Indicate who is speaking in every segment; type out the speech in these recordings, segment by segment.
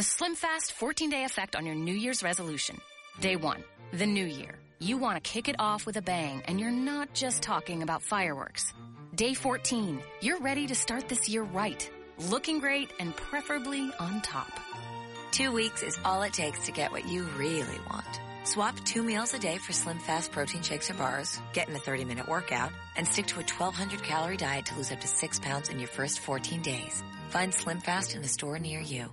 Speaker 1: The Slim Fast 14 day effect on your New Year's resolution. Day one, the new year. You want to kick it off with a bang, and you're not just talking about fireworks. Day 14, you're ready to start this year right, looking great and preferably on top.
Speaker 2: Two weeks is all it takes to get what you really want. Swap two meals a day for Slim Fast protein shakes or bars, get in a 30 minute workout, and stick to a 1200 calorie diet to lose up to six pounds in your first 14 days. Find Slim Fast in the store near you.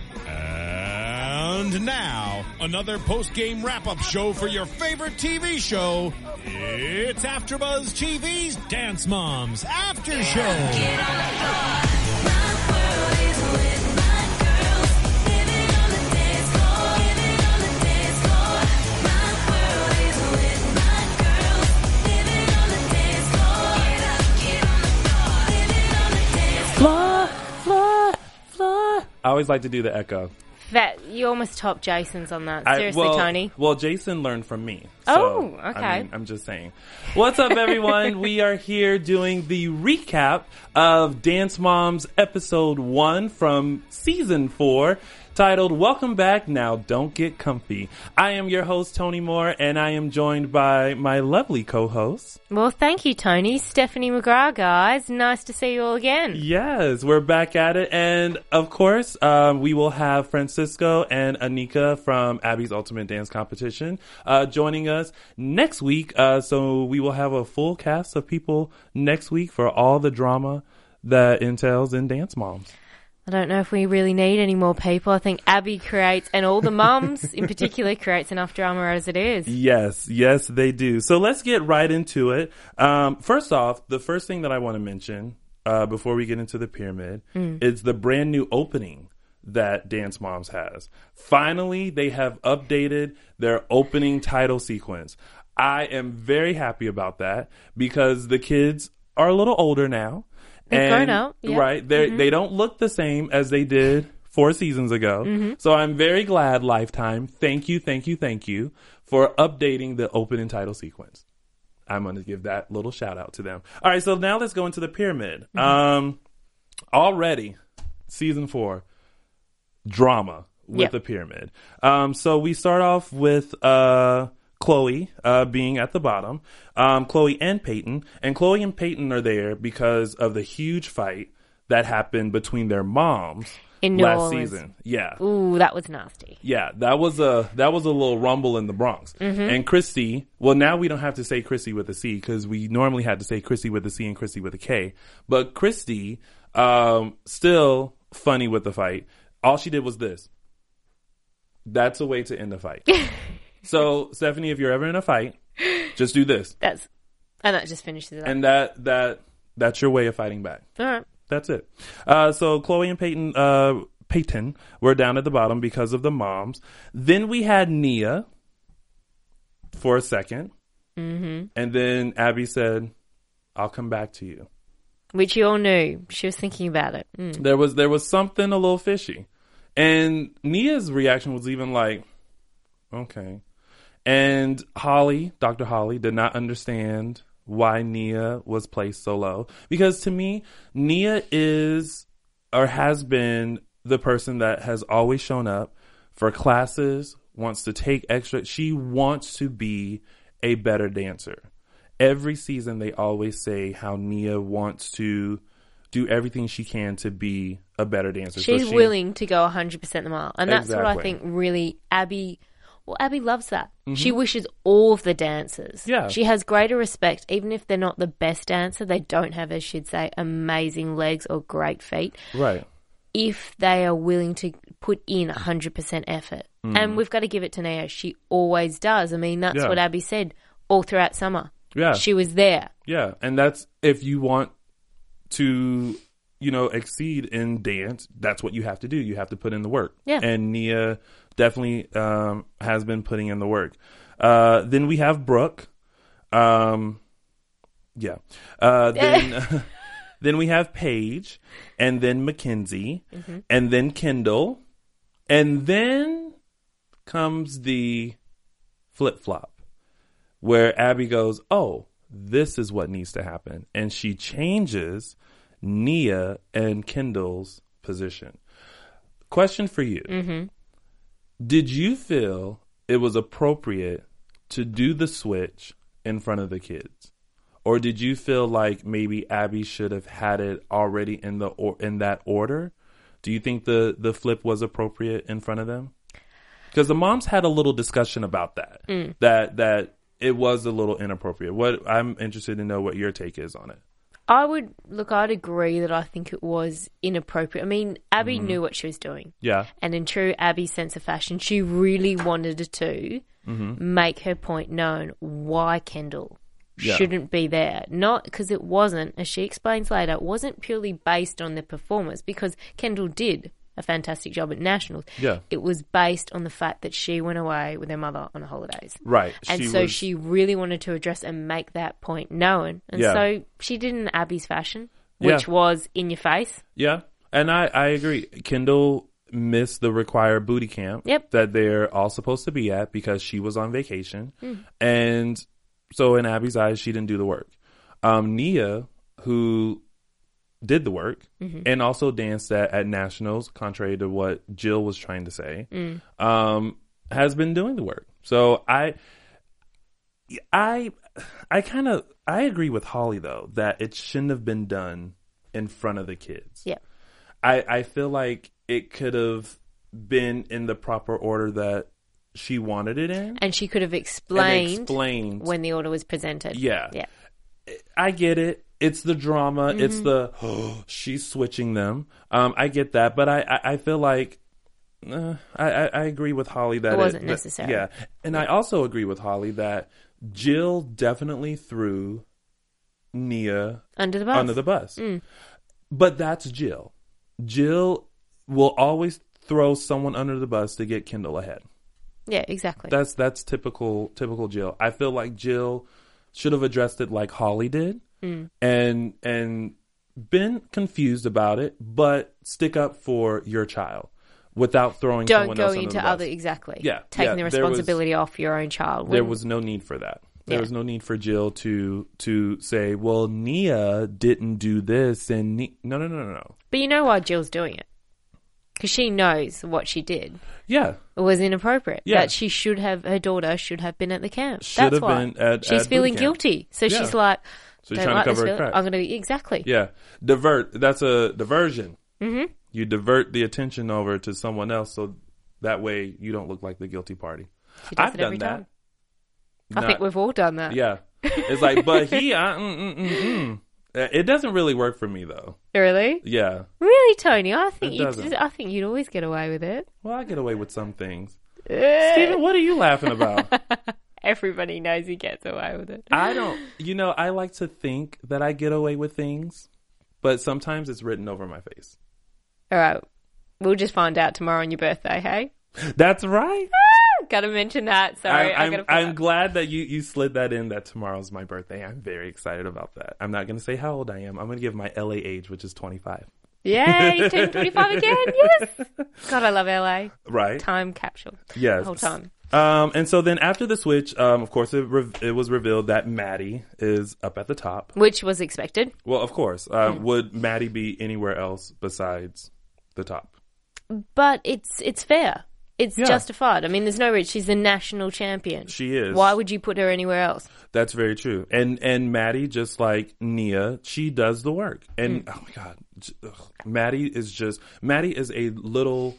Speaker 3: And now, another post-game wrap-up show for your favorite TV show. It's AfterBuzz TV's Dance Moms After Show.
Speaker 4: I always like to do the echo.
Speaker 5: That you almost topped Jason's on that.
Speaker 4: I-
Speaker 5: Seriously,
Speaker 4: well,
Speaker 5: Tony.
Speaker 4: Well, Jason learned from me.
Speaker 5: Oh, okay.
Speaker 4: I mean, I'm just saying. What's up, everyone? we are here doing the recap of Dance Moms episode one from season four. Titled Welcome Back Now Don't Get Comfy. I am your host, Tony Moore, and I am joined by my lovely co host.
Speaker 5: Well, thank you, Tony. Stephanie McGrath, guys. Nice to see you all again.
Speaker 4: Yes, we're back at it. And of course, um, we will have Francisco and Anika from Abby's Ultimate Dance Competition uh, joining us next week. Uh, so we will have a full cast of people next week for all the drama that entails in Dance Moms.
Speaker 5: I don't know if we really need any more people. I think Abby creates, and all the mums in particular, creates enough drama as it is.
Speaker 4: Yes, yes, they do. So let's get right into it. Um, first off, the first thing that I want to mention uh, before we get into the pyramid is the brand new opening that Dance Moms has. Finally, they have updated their opening title sequence. I am very happy about that because the kids are a little older now.
Speaker 5: They've grown
Speaker 4: And-
Speaker 5: up, yeah.
Speaker 4: Right. They they don't look the same as they did four seasons ago. So I'm very glad Lifetime. Thank you, thank you, thank you for updating the opening title sequence. I'm going to give that little shout out to them. All right, so now let's go into the pyramid. Um already season 4 drama with
Speaker 5: Yep.
Speaker 4: the pyramid. Um so we start off with uh Chloe uh, being at the bottom, um, Chloe and Payton, and Chloe and Payton are there because of the huge fight that happened between their moms
Speaker 5: In New
Speaker 4: last
Speaker 5: Orleans.
Speaker 4: season. Yeah,
Speaker 5: Ooh, that was nasty.
Speaker 4: yeah, that was a that was a little rumble in the Bronx.
Speaker 5: Mm-hmm.
Speaker 4: And Christy, well, now we don't have to say Christy with a C because we normally had to say Christy with a C and Christy with a K. But Christy, um, still funny with the fight. All she did was this. That's a way to end the fight. so, Stephanie, if you're ever in a fight, just do this,
Speaker 5: That's, and that just finishes it up.
Speaker 4: and that that that's your way of fighting back.
Speaker 5: all right.
Speaker 4: That's it. Uh, so Chloe and Payton, uh, Payton were down at the bottom because of the moms. Then we had Nia for a 2nd mm-hmm. and then Abby said, "I'll come back to you."
Speaker 5: Which you all knew. She was thinking about it. Mm.
Speaker 4: There was there was something a little fishy, and Nia's reaction was even like, "Okay." And Holly, Dr. Holly, did not understand why Nia was placed so low. Because to me, Nia is or has been the person that has always shown up for classes, wants to take extra. She wants to be a better dancer. Every season, they always say how Nia wants to do everything she can to be a better dancer. So
Speaker 5: She's
Speaker 4: she-
Speaker 5: willing to go 100% the mile. And that's what I think really Abby, Well, Abby loves that. She wishes all of the dancers.
Speaker 4: Yeah.
Speaker 5: She has greater respect, even if they're not the best dancer. They don't have, as she'd say, amazing legs or great feet.
Speaker 4: Right.
Speaker 5: If they are willing to put in 100% effort. And we've got to give it to Nia. She always does. I mean, that's
Speaker 4: Mm. Yeah.
Speaker 5: what Abby said all throughout summer.
Speaker 4: Yeah.
Speaker 5: She was there.
Speaker 4: Yeah, and that's if you want to, you know, exceed in dance, that's what you have to do. You have to put in the work.
Speaker 5: Yeah.
Speaker 4: And Nia definitely um, has been putting in the work. Uh, then we have Brooke. Um, yeah. Uh, then then we have Paige, and then Mackenzie, and then Kendall, and then comes the flip flop where Abby goes, "Oh, this is what needs to happen," and she changes Nia and Kendall's position. Question for you:
Speaker 5: Mm-hmm.
Speaker 4: Did you feel it was appropriate to do the switch in front of the kids, or did you feel like maybe Abby should have had it already in the or in that order? Do you think the the flip was appropriate in front of them? Because the moms had a little discussion about that.
Speaker 5: Mm.
Speaker 4: That that it was a little inappropriate. What I'm interested to know what your take is on it.
Speaker 5: I would look. I'd agree that I think it was inappropriate. I mean, Abby
Speaker 4: Mm-hmm.
Speaker 5: knew what she was doing,
Speaker 4: Yeah,
Speaker 5: and in true Abby's sense of fashion, she really wanted to
Speaker 4: Mm-hmm.
Speaker 5: make her point known why Kendall
Speaker 4: Yeah.
Speaker 5: shouldn't be there. Not because it wasn't, as she explains later, it wasn't purely based on their performance because Kendall did a fantastic job at nationals.
Speaker 4: Yeah.
Speaker 5: it was based on the fact that she went away with her mother on the holidays.
Speaker 4: right.
Speaker 5: And
Speaker 4: She
Speaker 5: so
Speaker 4: was-
Speaker 5: she really wanted to address and make that point known. And
Speaker 4: Yeah.
Speaker 5: so she did in Abby's fashion,
Speaker 4: Yeah.
Speaker 5: which was in your face.
Speaker 4: Yeah, and I I agree. Kendall missed the required booty camp
Speaker 5: Yep.
Speaker 4: that they're all supposed to be at because she was on vacation,
Speaker 5: Hmm.
Speaker 4: and so in Abby's eyes, she didn't do the work. Um, Nia, who did the work
Speaker 5: Mm-hmm.
Speaker 4: and also danced at, at nationals, contrary to what Jill was trying to say,
Speaker 5: Mm.
Speaker 4: um, has been doing the work. So I, I, I kind of I agree with Holly though that it shouldn't have been done in front of the kids.
Speaker 5: Yeah.
Speaker 4: I, I feel like it could have been in the proper order that she wanted it in.
Speaker 5: And she could have explained,
Speaker 4: explained.
Speaker 5: when the order was presented.
Speaker 4: Yeah.
Speaker 5: Yeah.
Speaker 4: I get it. It's the drama. It's
Speaker 5: Mm-hmm.
Speaker 4: the oh, she's switching them. Um, I get that, but I I, I feel like uh, I, I I agree with Holly that
Speaker 5: It wasn't
Speaker 4: that-
Speaker 5: necessary.
Speaker 4: yeah, and I also agree with Holly that Jill definitely threw Nia
Speaker 5: Under the bus.
Speaker 4: under the bus.
Speaker 5: Mm.
Speaker 4: But that's Jill. Jill will always throw someone under the bus to get Kendall ahead.
Speaker 5: yeah, exactly.
Speaker 4: That's that's typical typical Jill. I feel like Jill should have addressed it like Holly did,
Speaker 5: Mm.
Speaker 4: and and been confused about it, but stick up for your child without throwing
Speaker 5: Don't
Speaker 4: someone
Speaker 5: go into
Speaker 4: the
Speaker 5: other exactly.
Speaker 4: Yeah,
Speaker 5: taking
Speaker 4: yeah,
Speaker 5: the
Speaker 4: there was-
Speaker 5: responsibility off your own child.
Speaker 4: There was no need for that. There
Speaker 5: Yeah.
Speaker 4: was no need for Jill to to say, "Well, Nia didn't do this," and no, no, no, no, no.
Speaker 5: but you know why Jill's doing it because she knows what she did.
Speaker 4: Yeah,
Speaker 5: It was inappropriate.
Speaker 4: Yeah.
Speaker 5: That she should have, her daughter should have been at the camp.
Speaker 4: Should
Speaker 5: That's
Speaker 4: have
Speaker 5: why.
Speaker 4: been at-
Speaker 5: She's
Speaker 4: at
Speaker 5: feeling guilty. So
Speaker 4: Yeah.
Speaker 5: she's like,
Speaker 4: So
Speaker 5: "Don't
Speaker 4: trying to
Speaker 5: like
Speaker 4: cover
Speaker 5: this
Speaker 4: her
Speaker 5: feeling.
Speaker 4: tracks.
Speaker 5: I'm going to be, exactly.
Speaker 4: yeah. Divert. That's a diversion. Mm-hmm. You divert the attention over to someone else, so that way you don't look like the guilty party.
Speaker 5: She does
Speaker 4: I've
Speaker 5: it
Speaker 4: done
Speaker 5: every
Speaker 4: that.
Speaker 5: time. I
Speaker 4: Not-
Speaker 5: think we've all done that.
Speaker 4: Yeah. It's like, but he, I, mm, mm, mm, mm. It doesn't really work for me though.
Speaker 5: Really?
Speaker 4: Yeah.
Speaker 5: Really, Tony? I think
Speaker 4: It
Speaker 5: you
Speaker 4: doesn't.
Speaker 5: I think you'd always get away with it.
Speaker 4: Well, I get away with some things. Steven, what are you laughing about?
Speaker 5: Everybody knows he gets away with it.
Speaker 4: I don't, you know, I like to think that I get away with things, but sometimes it's written over my face.
Speaker 5: All right. We'll just find out tomorrow on your birthday, hey?
Speaker 4: That's right.
Speaker 5: Ah, gotta mention that. Sorry, I,
Speaker 4: I'm. I'm, I'm glad that you, you slid that in that tomorrow's my birthday. I'm very excited about that. I'm not going to say how old I am. I'm going to give my LA age, which is 25.
Speaker 5: Yay! You turned 25 again. Yes. God, I love LA.
Speaker 4: Right?
Speaker 5: Time capsule.
Speaker 4: Yes.
Speaker 5: The whole time.
Speaker 4: Um, and so then after the switch, um, of course, it, re- it was revealed that Maddie is up at the top.
Speaker 5: Which was expected,
Speaker 4: Well, of course. Uh,
Speaker 5: Hmm.
Speaker 4: Would Maddie be anywhere else besides the top?
Speaker 5: but it's it's fair. It's
Speaker 4: Yeah.
Speaker 5: justified. I mean, there's no reason. She's the national champion.
Speaker 4: She is.
Speaker 5: Why would you put her anywhere else?
Speaker 4: That's very true. And and Maddie, just like Nia, she does the work. And
Speaker 5: Hmm.
Speaker 4: oh my god, ugh, Maddie is just Maddie is a little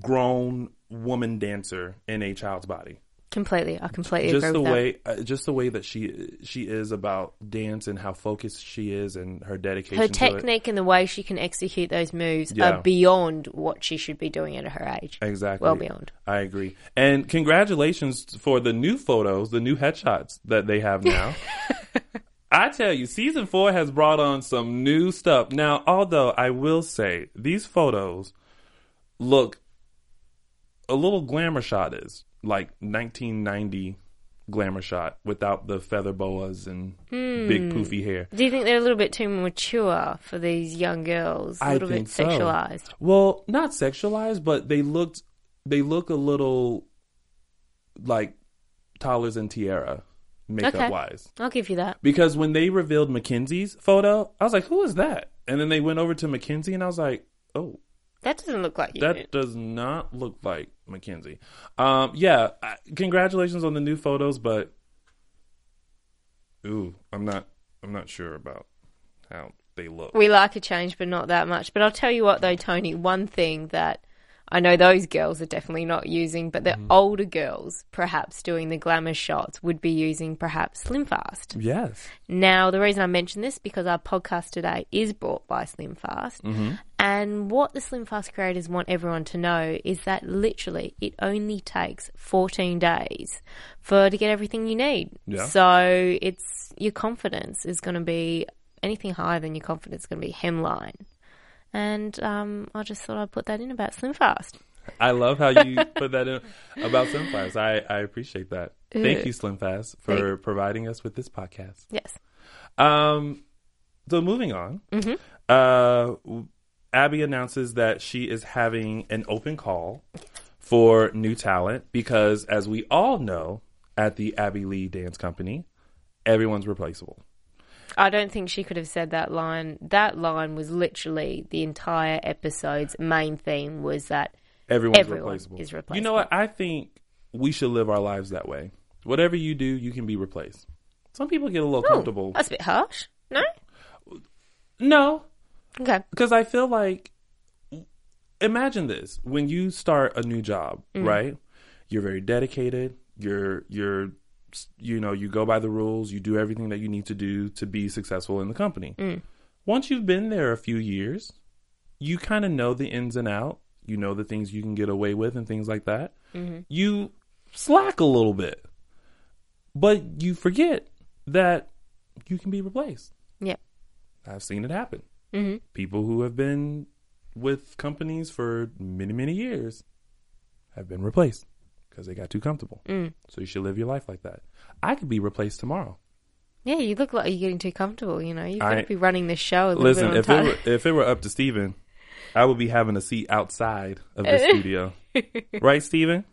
Speaker 4: grown woman dancer in a child's body.
Speaker 5: Completely, I completely
Speaker 4: just
Speaker 5: agree
Speaker 4: the
Speaker 5: with that.
Speaker 4: way uh, just the way that she she is about dance and how focused she is and her dedication
Speaker 5: Her technique and the way she can execute those moves
Speaker 4: Yeah.
Speaker 5: are beyond what she should be doing at her age.
Speaker 4: Exactly.
Speaker 5: Well beyond.
Speaker 4: I agree. And congratulations for the new photos, the new headshots that they have now. I tell you, season four has brought on some new stuff. Now, although I will say these photos look a little glamour shot is like 1990 glamour shot without the feather boas and
Speaker 5: Hmm.
Speaker 4: big poofy hair.
Speaker 5: Do you think they're a little bit too mature for these young girls? A little
Speaker 4: think
Speaker 5: bit
Speaker 4: so.
Speaker 5: sexualized.
Speaker 4: Well, not sexualized, but they looked they look a little like Toddlers and Tiara makeup
Speaker 5: Okay.
Speaker 4: wise.
Speaker 5: I'll give you that.
Speaker 4: Because when they revealed Mackenzie's photo, I was like, "Who is that?" And then they went over to Mackenzie, and I was like, "Oh,
Speaker 5: That doesn't look like you.
Speaker 4: that does not look like Mackenzie." Um, yeah, I, congratulations on the new photos, but ooh, I'm not, I'm not sure about how they look.
Speaker 5: We like a change, but not that much. But I'll tell you what, though, Tony, one thing that I know those girls are definitely not using, but the
Speaker 4: Mm-hmm.
Speaker 5: older girls, perhaps doing the glamour shots, would be using perhaps Slim Fast.
Speaker 4: yes,
Speaker 5: Now, the reason I mention this because our podcast today is brought by Slim Fast, and what the Slim Fast creators want everyone to know is that literally it only takes 14 days for to get everything you need.
Speaker 4: Yeah.
Speaker 5: So it's your confidence is going to be anything higher than your confidence is going to be hemline. And um, I just thought I'd put that in about Slim Fast.
Speaker 4: I love how you put that in about Slim Fast. I, I appreciate that. Thank
Speaker 5: Uh,
Speaker 4: you, Slim Fast, for providing us with this podcast.
Speaker 5: Yes.
Speaker 4: Um, so moving on,
Speaker 5: Mm-hmm.
Speaker 4: uh, Abby announces that she is having an open call for new talent because, as we all know, at the Abby Lee Dance Company, everyone's replaceable.
Speaker 5: I don't think she could have said that line. That line was literally the entire episode's main theme was that
Speaker 4: Everyone's
Speaker 5: Everyone
Speaker 4: replaceable.
Speaker 5: is replaceable.
Speaker 4: You know what? I think we should live our lives that way. Whatever you do, you can be replaced. Some people get a little comfortable.
Speaker 5: that's a bit harsh. No?
Speaker 4: No,
Speaker 5: Okay.
Speaker 4: because I feel like imagine this when you start a new job, mm-hmm. right? You're very dedicated. You're you're you know you go by the rules. You do everything that you need to do to be successful in the company. Mm. Once you've been there a few years, you kind of know the ins and out. You know the things you can get away with and things like that. Mm-hmm. You slack a little bit, but you forget that you can be replaced.
Speaker 5: Yeah.
Speaker 4: I've seen it happen. Mm-hmm. People who have been with companies for many, many years have been replaced because they got too comfortable. Mm. So you should live your life like that. I could be replaced tomorrow.
Speaker 5: Yeah, you look like you're getting too comfortable, you know. You've got
Speaker 4: I-
Speaker 5: to be running this show a
Speaker 4: Listen,
Speaker 5: bit
Speaker 4: if
Speaker 5: on
Speaker 4: it, were, if it were up to Steven, I would be having a seat outside of the studio. Right, Steven?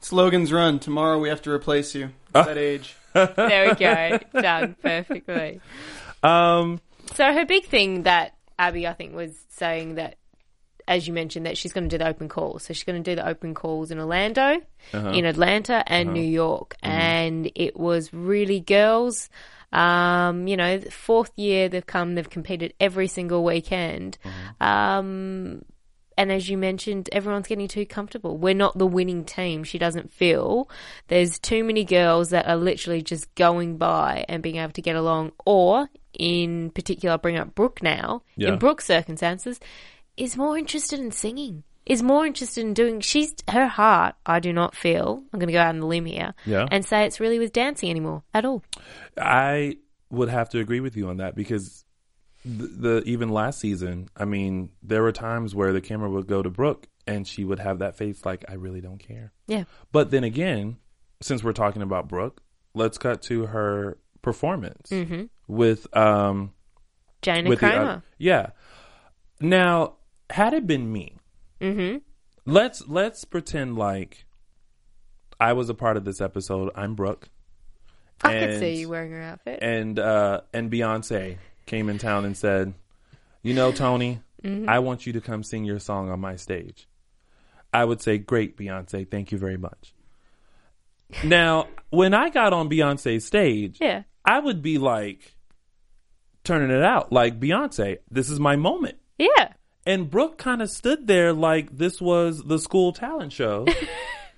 Speaker 6: Slogans run. Tomorrow we have to replace you. It's that age.
Speaker 5: there we go. Done perfectly.
Speaker 4: Um,
Speaker 5: So her big thing that Abby, I think, was saying that, as you mentioned, that she's going to do the open calls. So she's going to do the open calls in Orlando, in Atlanta, and New York. And it was really girls. Um, you know, fourth year they've come, they've competed every single weekend. Um, and as you mentioned, everyone's getting too comfortable. We're not the winning team. She doesn't feel there's too many girls that are literally just going by and being able to get along, or in particular, bring up Brooke now.
Speaker 4: Yeah.
Speaker 5: In Brooke's circumstances, is more interested in singing. Is more interested in doing. She's her heart. I do not feel. I'm going to go out on the limb here
Speaker 4: Yeah.
Speaker 5: and say it's really with dancing anymore at all.
Speaker 4: I would have to agree with you on that because the, the even last season, I mean, there were times where the camera would go to Brooke and she would have that face like, I really don't care.
Speaker 5: Yeah.
Speaker 4: But then again, since we're talking about Brooke, let's cut to her performance with um
Speaker 5: Jana
Speaker 4: with the
Speaker 5: Kramer.
Speaker 4: yeah. Now, had it been me,
Speaker 5: mm-hmm.
Speaker 4: let's let's pretend like I was a part of this episode. I'm Brooke.
Speaker 5: I could see you wearing her outfit.
Speaker 4: and uh, and Beyonce came in town and said, "You know, Tony, mm-hmm. I want you to come sing your song on my stage." I would say, "Great, Beyonce, thank you very much." Now, when I got on Beyonce's stage,
Speaker 5: yeah.
Speaker 4: I would be like turning it out, like Beyonce, this is my moment.
Speaker 5: Yeah.
Speaker 4: And Brooke kind of stood there like this was the school talent show.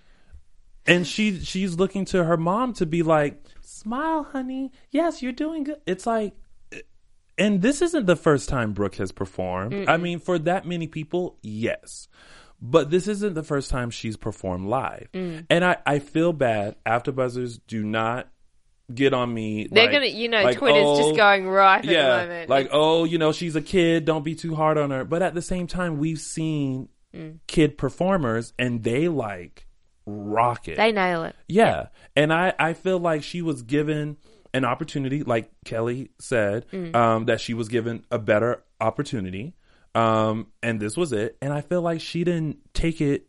Speaker 4: and she she's looking to her mom to be like, "Smile, honey. Yes, you're doing good." It's like and this isn't the first time Brooke has performed. I mean, for that many people, yes. But this isn't the first time she's performed live.
Speaker 5: Mm.
Speaker 4: And I, I feel bad. After buzzers do not get on me.
Speaker 5: They're
Speaker 4: like-
Speaker 5: gonna, you know,
Speaker 4: like,
Speaker 5: Twitter's
Speaker 4: oh,
Speaker 5: just going right at
Speaker 4: yeah,
Speaker 5: the moment.
Speaker 4: like oh, you know, she's a kid. Don't be too hard on her. But at the same time, we've seen
Speaker 5: Mm.
Speaker 4: kid performers, and they like rock it.
Speaker 5: they nail it.
Speaker 4: Yeah. And I, I feel like she was given an opportunity, like Kelly said,
Speaker 5: Mm.
Speaker 4: um, that she was given a better opportunity. Um, and this was it. And I feel like she didn't take it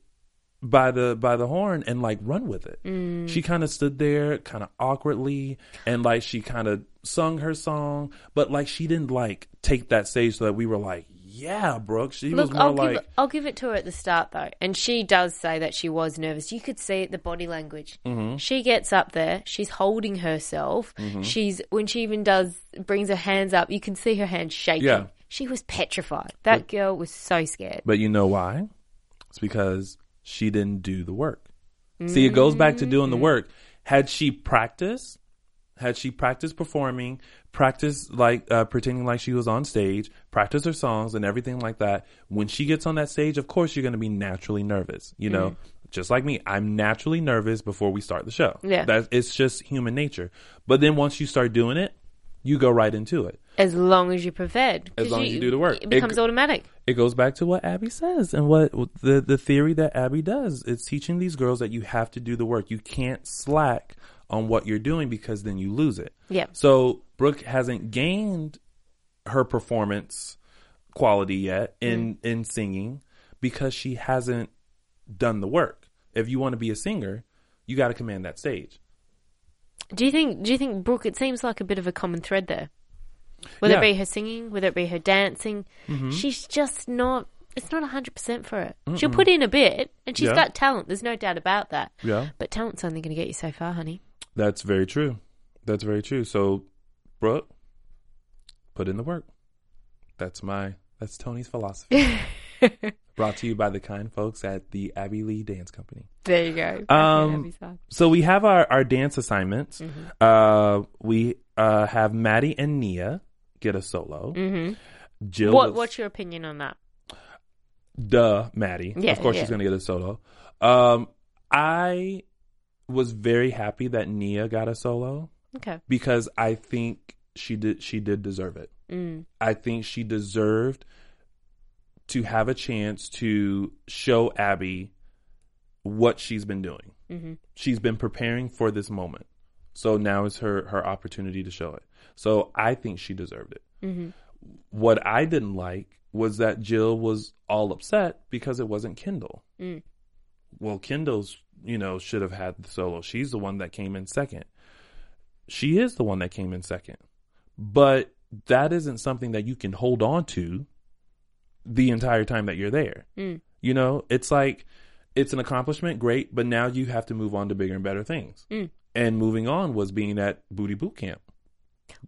Speaker 4: by the by the horn and like run with it.
Speaker 5: Mm.
Speaker 4: She kind of stood there kind of awkwardly and like she kind of sung her song, but like she didn't like take that stage so that we were like, yeah, Brooke. She was
Speaker 5: Look,
Speaker 4: more
Speaker 5: I'll
Speaker 4: like
Speaker 5: give I'll give it to her at the start though, and she does say that she was nervous. You could see it the body language.
Speaker 4: Mm-hmm.
Speaker 5: She gets up there, she's holding herself. She's when she even does brings her hands up, you can see her hands shaking.
Speaker 4: Yeah.
Speaker 5: She was petrified. That girl was so scared.
Speaker 4: But you know why? It's because she didn't do the work. See, it goes back to doing the work. Had she practiced, had she practiced performing, practiced like uh, pretending like she was on stage, practiced her songs and everything like that, when she gets on that stage, of course you're going to be naturally nervous. You know, just like me, I'm naturally nervous before we start the show.
Speaker 5: Yeah.
Speaker 4: that it's just human nature. But then once you start doing it, you go right into it.
Speaker 5: As long as you're prepared.
Speaker 4: as long as you do the work.
Speaker 5: It becomes
Speaker 4: It-
Speaker 5: automatic.
Speaker 4: it goes back to what Abby says and what the the theory that Abby does. It's teaching these girls that you have to do the work. You can't slack on what you're doing because then you lose it.
Speaker 5: Yeah.
Speaker 4: So Brooke hasn't gained her performance quality yet in in singing because she hasn't done the work. If you want to be a singer, you got to command that stage.
Speaker 5: Do you think do you think Brooke it seems like a bit of a common thread there? Whether
Speaker 4: Yeah. Mm-hmm.
Speaker 5: it be her singing, whether it be her dancing, she's just not. It's not hundred percent for it. She'll put in a bit, and she's
Speaker 4: Yeah.
Speaker 5: got talent. There's no doubt about that.
Speaker 4: Yeah.
Speaker 5: But talent's only going to get you so far, honey.
Speaker 4: That's very true. That's very true. So, Brooke, put in the work. That's my that's Tony's philosophy. Brought to you by the kind folks at the Abby Lee Dance Company.
Speaker 5: There you go.
Speaker 4: Um, so we have our, our dance assignments.
Speaker 5: Mm-hmm.
Speaker 4: Uh, we uh, have Maddie and Nia get a solo.
Speaker 5: Mm-hmm.
Speaker 4: Jill,
Speaker 5: What
Speaker 4: was-
Speaker 5: What's your opinion on that?
Speaker 4: duh, Maddie.
Speaker 5: Yeah,
Speaker 4: of course
Speaker 5: yeah.
Speaker 4: she's going to get a solo. Um, I was very happy that Nia got a solo
Speaker 5: Okay.
Speaker 4: because I think she did she did deserve it.
Speaker 5: Mm.
Speaker 4: I think she deserved to have a chance to show Abby what she's been doing.
Speaker 5: hmm
Speaker 4: She's been preparing for this moment. So now is her her opportunity to show it. So I think she deserved it.
Speaker 5: hmm
Speaker 4: What I didn't like was that Jill was all upset because it wasn't Kendall.
Speaker 5: Mm.
Speaker 4: Well, Kendall's, you know, should have had the solo. She's the one that came in second. She is the one that came in second. But that isn't something that you can hold on to the entire time that you're there.
Speaker 5: Mm.
Speaker 4: You know, it's like it's an accomplishment, great, but now you have to move on to bigger and better things.
Speaker 5: Mm.
Speaker 4: And moving on was being at Booty Boot Camp.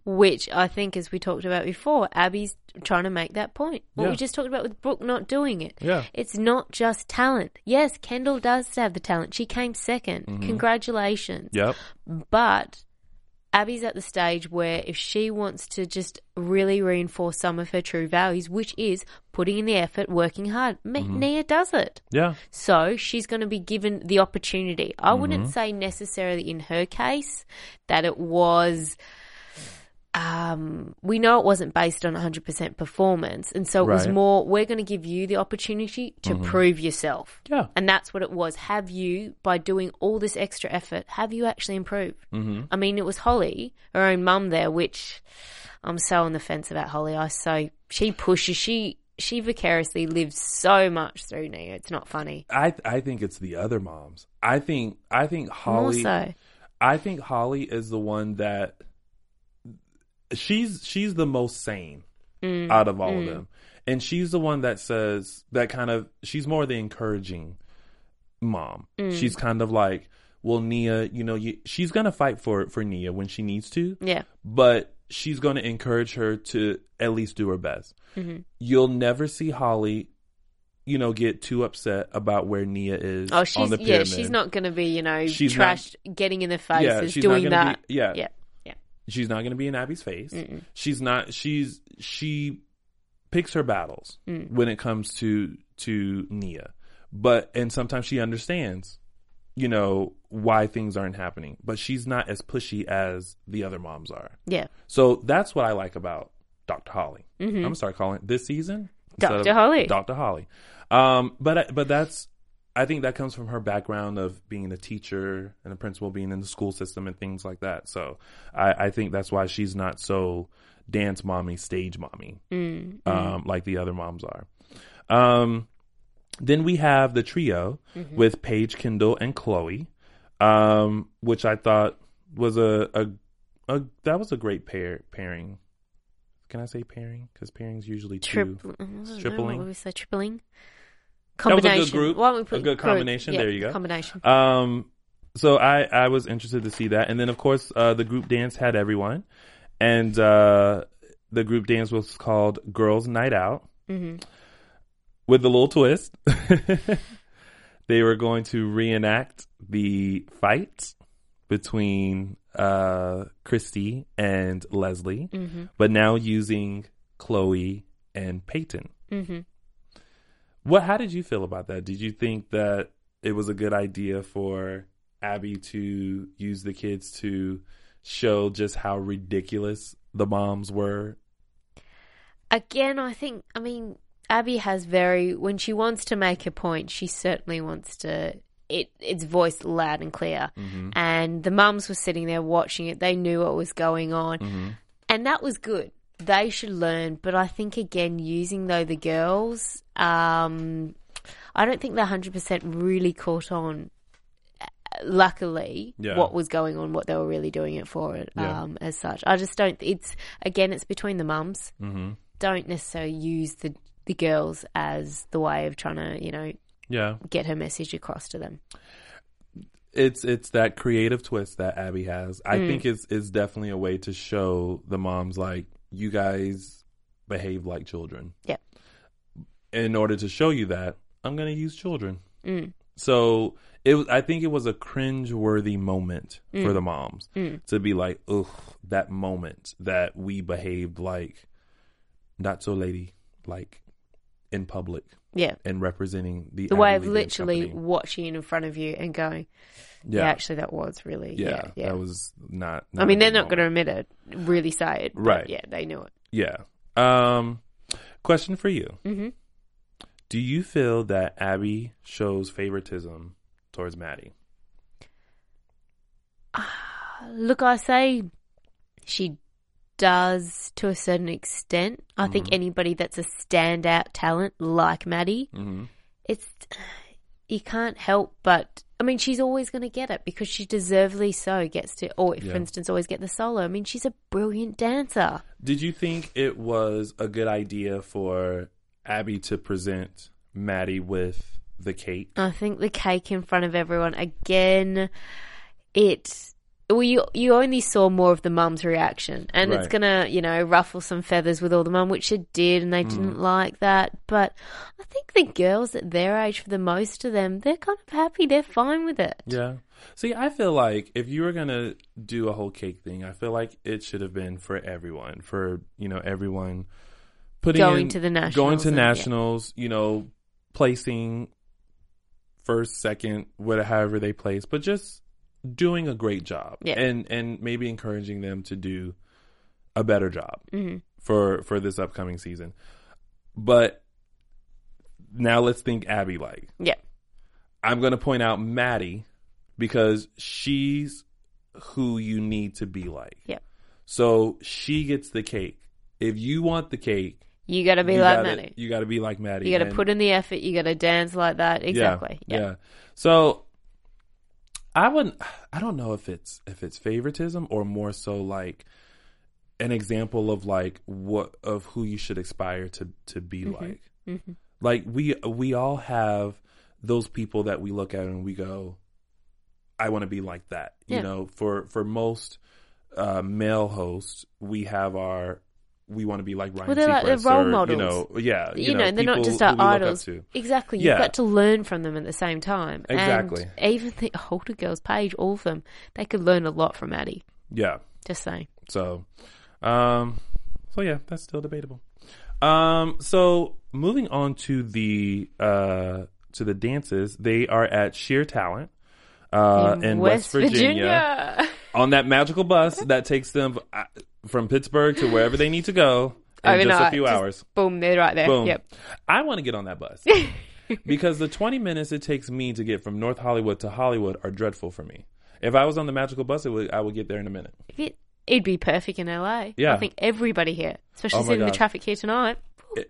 Speaker 5: Which I think, as we talked about before, Abby's trying to make that point. What
Speaker 4: Yeah.
Speaker 5: we just talked about with Brooke not doing it.
Speaker 4: Yeah.
Speaker 5: It's not just talent. Yes, Kendall does have the talent. She came 2nd
Speaker 4: Mm-hmm.
Speaker 5: Congratulations.
Speaker 4: Yep.
Speaker 5: But Abby's at the stage where if she wants to just really reinforce some of her true values, which is putting in the effort, working hard,
Speaker 4: Mm-hmm.
Speaker 5: Nia does it.
Speaker 4: Yeah.
Speaker 5: So she's going to be given the opportunity. I
Speaker 4: Mm-hmm.
Speaker 5: wouldn't say necessarily in her case that it was. Um, we know it wasn't based on 100% performance. And so it was more, we're going to give you the opportunity to prove yourself.
Speaker 4: Yeah.
Speaker 5: And that's what it was. Have you, by doing all this extra effort, have you actually improved? Mm-hmm. I mean, it was Holly, her own mum there, which I'm so on the fence about Holly. I so, she pushes, she, she vicariously lives so much through Nia. It's not funny.
Speaker 4: I I think it's the other moms. I think I think Holly
Speaker 5: so.
Speaker 4: I think Holly is the one that she's she's the most sane
Speaker 5: Mm.
Speaker 4: out of all of them. And she's the one that says that kind of she's more the encouraging mom.
Speaker 5: Mm.
Speaker 4: She's kind of like well, Nia, you know, you, she's gonna fight for for Nia when she needs to,
Speaker 5: Yeah.
Speaker 4: but she's gonna encourage her to at least do her best.
Speaker 5: Mm-hmm.
Speaker 4: You'll never see Holly, you know, get too upset about where Nia is
Speaker 5: Oh,
Speaker 4: on
Speaker 5: she's
Speaker 4: the
Speaker 5: yeah, she's not going to be you know
Speaker 4: She's not-
Speaker 5: getting in their
Speaker 4: Yeah,
Speaker 5: faces, doing that.
Speaker 4: be- yeah.
Speaker 5: yeah, yeah.
Speaker 4: She's not going to be in Abby's face. She's not. She's she picks her battles
Speaker 5: Mm.
Speaker 4: when it comes to to Nia, but and sometimes she understands, you know, why things aren't happening. But she's not as pushy as the other moms are.
Speaker 5: yeah.
Speaker 4: So that's what I like about Dr. Holly. I'm gonna start calling it this season
Speaker 5: Dr. Mm-hmm. Holly.
Speaker 4: Dr. Holly. Um, but but that's I think that comes from her background of being a teacher and a principal, being in the school system and things like that. So I, I think that's why she's not so dance mommy, stage mommy,
Speaker 5: Mm,
Speaker 4: um, like the other moms are. Um, then we have the trio
Speaker 5: Mm-hmm.
Speaker 4: with Paige, Kendall, and Chloe, um, which I thought was a, a, a that was a great pair pairing. Can I say pairing? Because pairing's usually two.
Speaker 5: Tripl- I don't know,
Speaker 4: Tripling?
Speaker 5: What would we say? Tripling.
Speaker 4: That was a good
Speaker 5: Combination.
Speaker 4: group,
Speaker 5: Why don't we
Speaker 4: a good combination. There you go.
Speaker 5: Combination.
Speaker 4: Um, so I I was interested to see that, and then of course uh, the group dance had everyone, and uh, the group dance was called Girls Night Out,
Speaker 5: hmm
Speaker 4: with a little twist. they were going to reenact the fight between uh, Christy and Leslie,
Speaker 5: hmm
Speaker 4: but now using Chloe and Payton.
Speaker 5: hmm
Speaker 4: What? How did you feel about that? Did you think that it was a good idea for Abby to use the kids to show just how ridiculous the moms were?
Speaker 5: Again, I think. I mean, Abby has very when she wants to make a point, she certainly wants to. It it's voiced loud and clear,
Speaker 4: Mm-hmm.
Speaker 5: and the mums were sitting there watching it. They knew what was going on,
Speaker 4: Mm-hmm.
Speaker 5: and that was good. They should learn, but I think again, using though the girls, um, I don't think they hundred percent really caught on. uh, Luckily,
Speaker 4: Yeah.
Speaker 5: what was going on, what they were really doing it for, it
Speaker 4: Yeah.
Speaker 5: um, as such. I just don't. It's again, it's between the mums
Speaker 4: Mm-hmm.
Speaker 5: don't necessarily use the the girls as the way of trying to you know
Speaker 4: Yeah,
Speaker 5: get her message across to them.
Speaker 4: it's it's that creative twist that Abby has. I think is is definitely a way to show the moms like you guys behave like children.
Speaker 5: Yeah.
Speaker 4: In order to show you that, I'm going to use children.
Speaker 5: Mm.
Speaker 4: So it was. I think it was a cringe-worthy moment
Speaker 5: Mm.
Speaker 4: for the moms to be like, "Ugh, that moment that we behaved like not so lady like in public
Speaker 5: Yeah,
Speaker 4: and representing the
Speaker 5: the way of literally
Speaker 4: Company."
Speaker 5: watching in front of you and going, yeah, actually, that was really
Speaker 4: yeah,
Speaker 5: yeah, yeah.
Speaker 4: that was not.
Speaker 5: I mean, they're not going to admit it, really say it,
Speaker 4: Right.
Speaker 5: Yeah, they knew it.
Speaker 4: Yeah. Um, question for you:
Speaker 5: Mhm.
Speaker 4: Do you feel that Abby shows favoritism towards Maddie?
Speaker 5: Look, I say she does to a certain extent. I
Speaker 4: Mm-hmm.
Speaker 5: think anybody that's a standout talent like Maddie,
Speaker 4: Mm-hmm.
Speaker 5: it's you can't help but I mean she's always going to get it because she deservedly so gets to or
Speaker 4: Yeah.
Speaker 5: for instance always get the solo. I mean she's a brilliant dancer.
Speaker 4: Did you think it was a good idea for Abby to present Maddie with the cake?
Speaker 5: I think the cake in front of everyone again it well, you you only saw more of the mum's reaction, and it's gonna you know ruffle some feathers with all the mum, which it did, and they
Speaker 4: Mm.
Speaker 5: didn't like that. But I think the girls at their age, for the most of them, they're kind of happy. They're fine with it.
Speaker 4: Yeah. See, I feel like if you were gonna do a whole cake thing, I feel like it should have been for everyone, for you know everyone putting
Speaker 5: Going
Speaker 4: in-
Speaker 5: to the
Speaker 4: going
Speaker 5: nationals
Speaker 4: to
Speaker 5: and- yeah.
Speaker 4: nationals, you know, placing first, second, whatever however they place, but just doing a great job,
Speaker 5: Yeah.
Speaker 4: and and maybe encouraging them to do a better job
Speaker 5: Mhm.
Speaker 4: for for this upcoming season. But now let's think Abby like.
Speaker 5: Yeah,
Speaker 4: I'm going to point out Maddie because she's who you need to be like.
Speaker 5: yeah.
Speaker 4: So she gets the cake. If you want the cake,
Speaker 5: You got to be
Speaker 4: you
Speaker 5: like
Speaker 4: gotta,
Speaker 5: Maddie.
Speaker 4: You got to be like Maddie.
Speaker 5: You got to
Speaker 4: And-
Speaker 5: put in the effort. You got to dance like that.
Speaker 4: yeah,
Speaker 5: Exactly. Yeah.
Speaker 4: Yeah. So I wouldn't. I don't know if it's if it's favoritism or more so like an example of like what of who you should aspire to to be
Speaker 5: Mm-hmm.
Speaker 4: like. Like we we all have those people that we look at and we go, I want to be like that. You know, for for most uh, male hosts, we have our we want to be like Ryan
Speaker 5: Well, they're like
Speaker 4: Seacrest
Speaker 5: they're role
Speaker 4: or,
Speaker 5: models.
Speaker 4: You know, yeah,
Speaker 5: you, know, they're not just our
Speaker 4: we look up
Speaker 5: idols. Exactly. You've
Speaker 4: Yeah.
Speaker 5: got to learn from them at the same time.
Speaker 4: Exactly.
Speaker 5: And even the older girls, Paige, all of them, they could learn a lot from Maddie.
Speaker 4: Yeah.
Speaker 5: Just saying.
Speaker 4: So, um, so yeah, that's still debatable. Um, so moving on to the uh to the dances, they are at Sheer Talent uh in, West, Virginia, on that magical bus that takes them uh, from Pittsburgh to wherever they need to go in just a few
Speaker 5: Just
Speaker 4: hours.
Speaker 5: Boom, they're right there.
Speaker 4: Boom.
Speaker 5: Yep.
Speaker 4: I want to get on that bus. because the 20 minutes it takes me to get from North Hollywood to Hollywood are dreadful for me. If I was on the magical bus, it would, I would get there in a minute.
Speaker 5: It, it'd be perfect in LA.
Speaker 4: Yeah.
Speaker 5: I think everybody here, especially
Speaker 4: Oh
Speaker 5: seeing the traffic here tonight.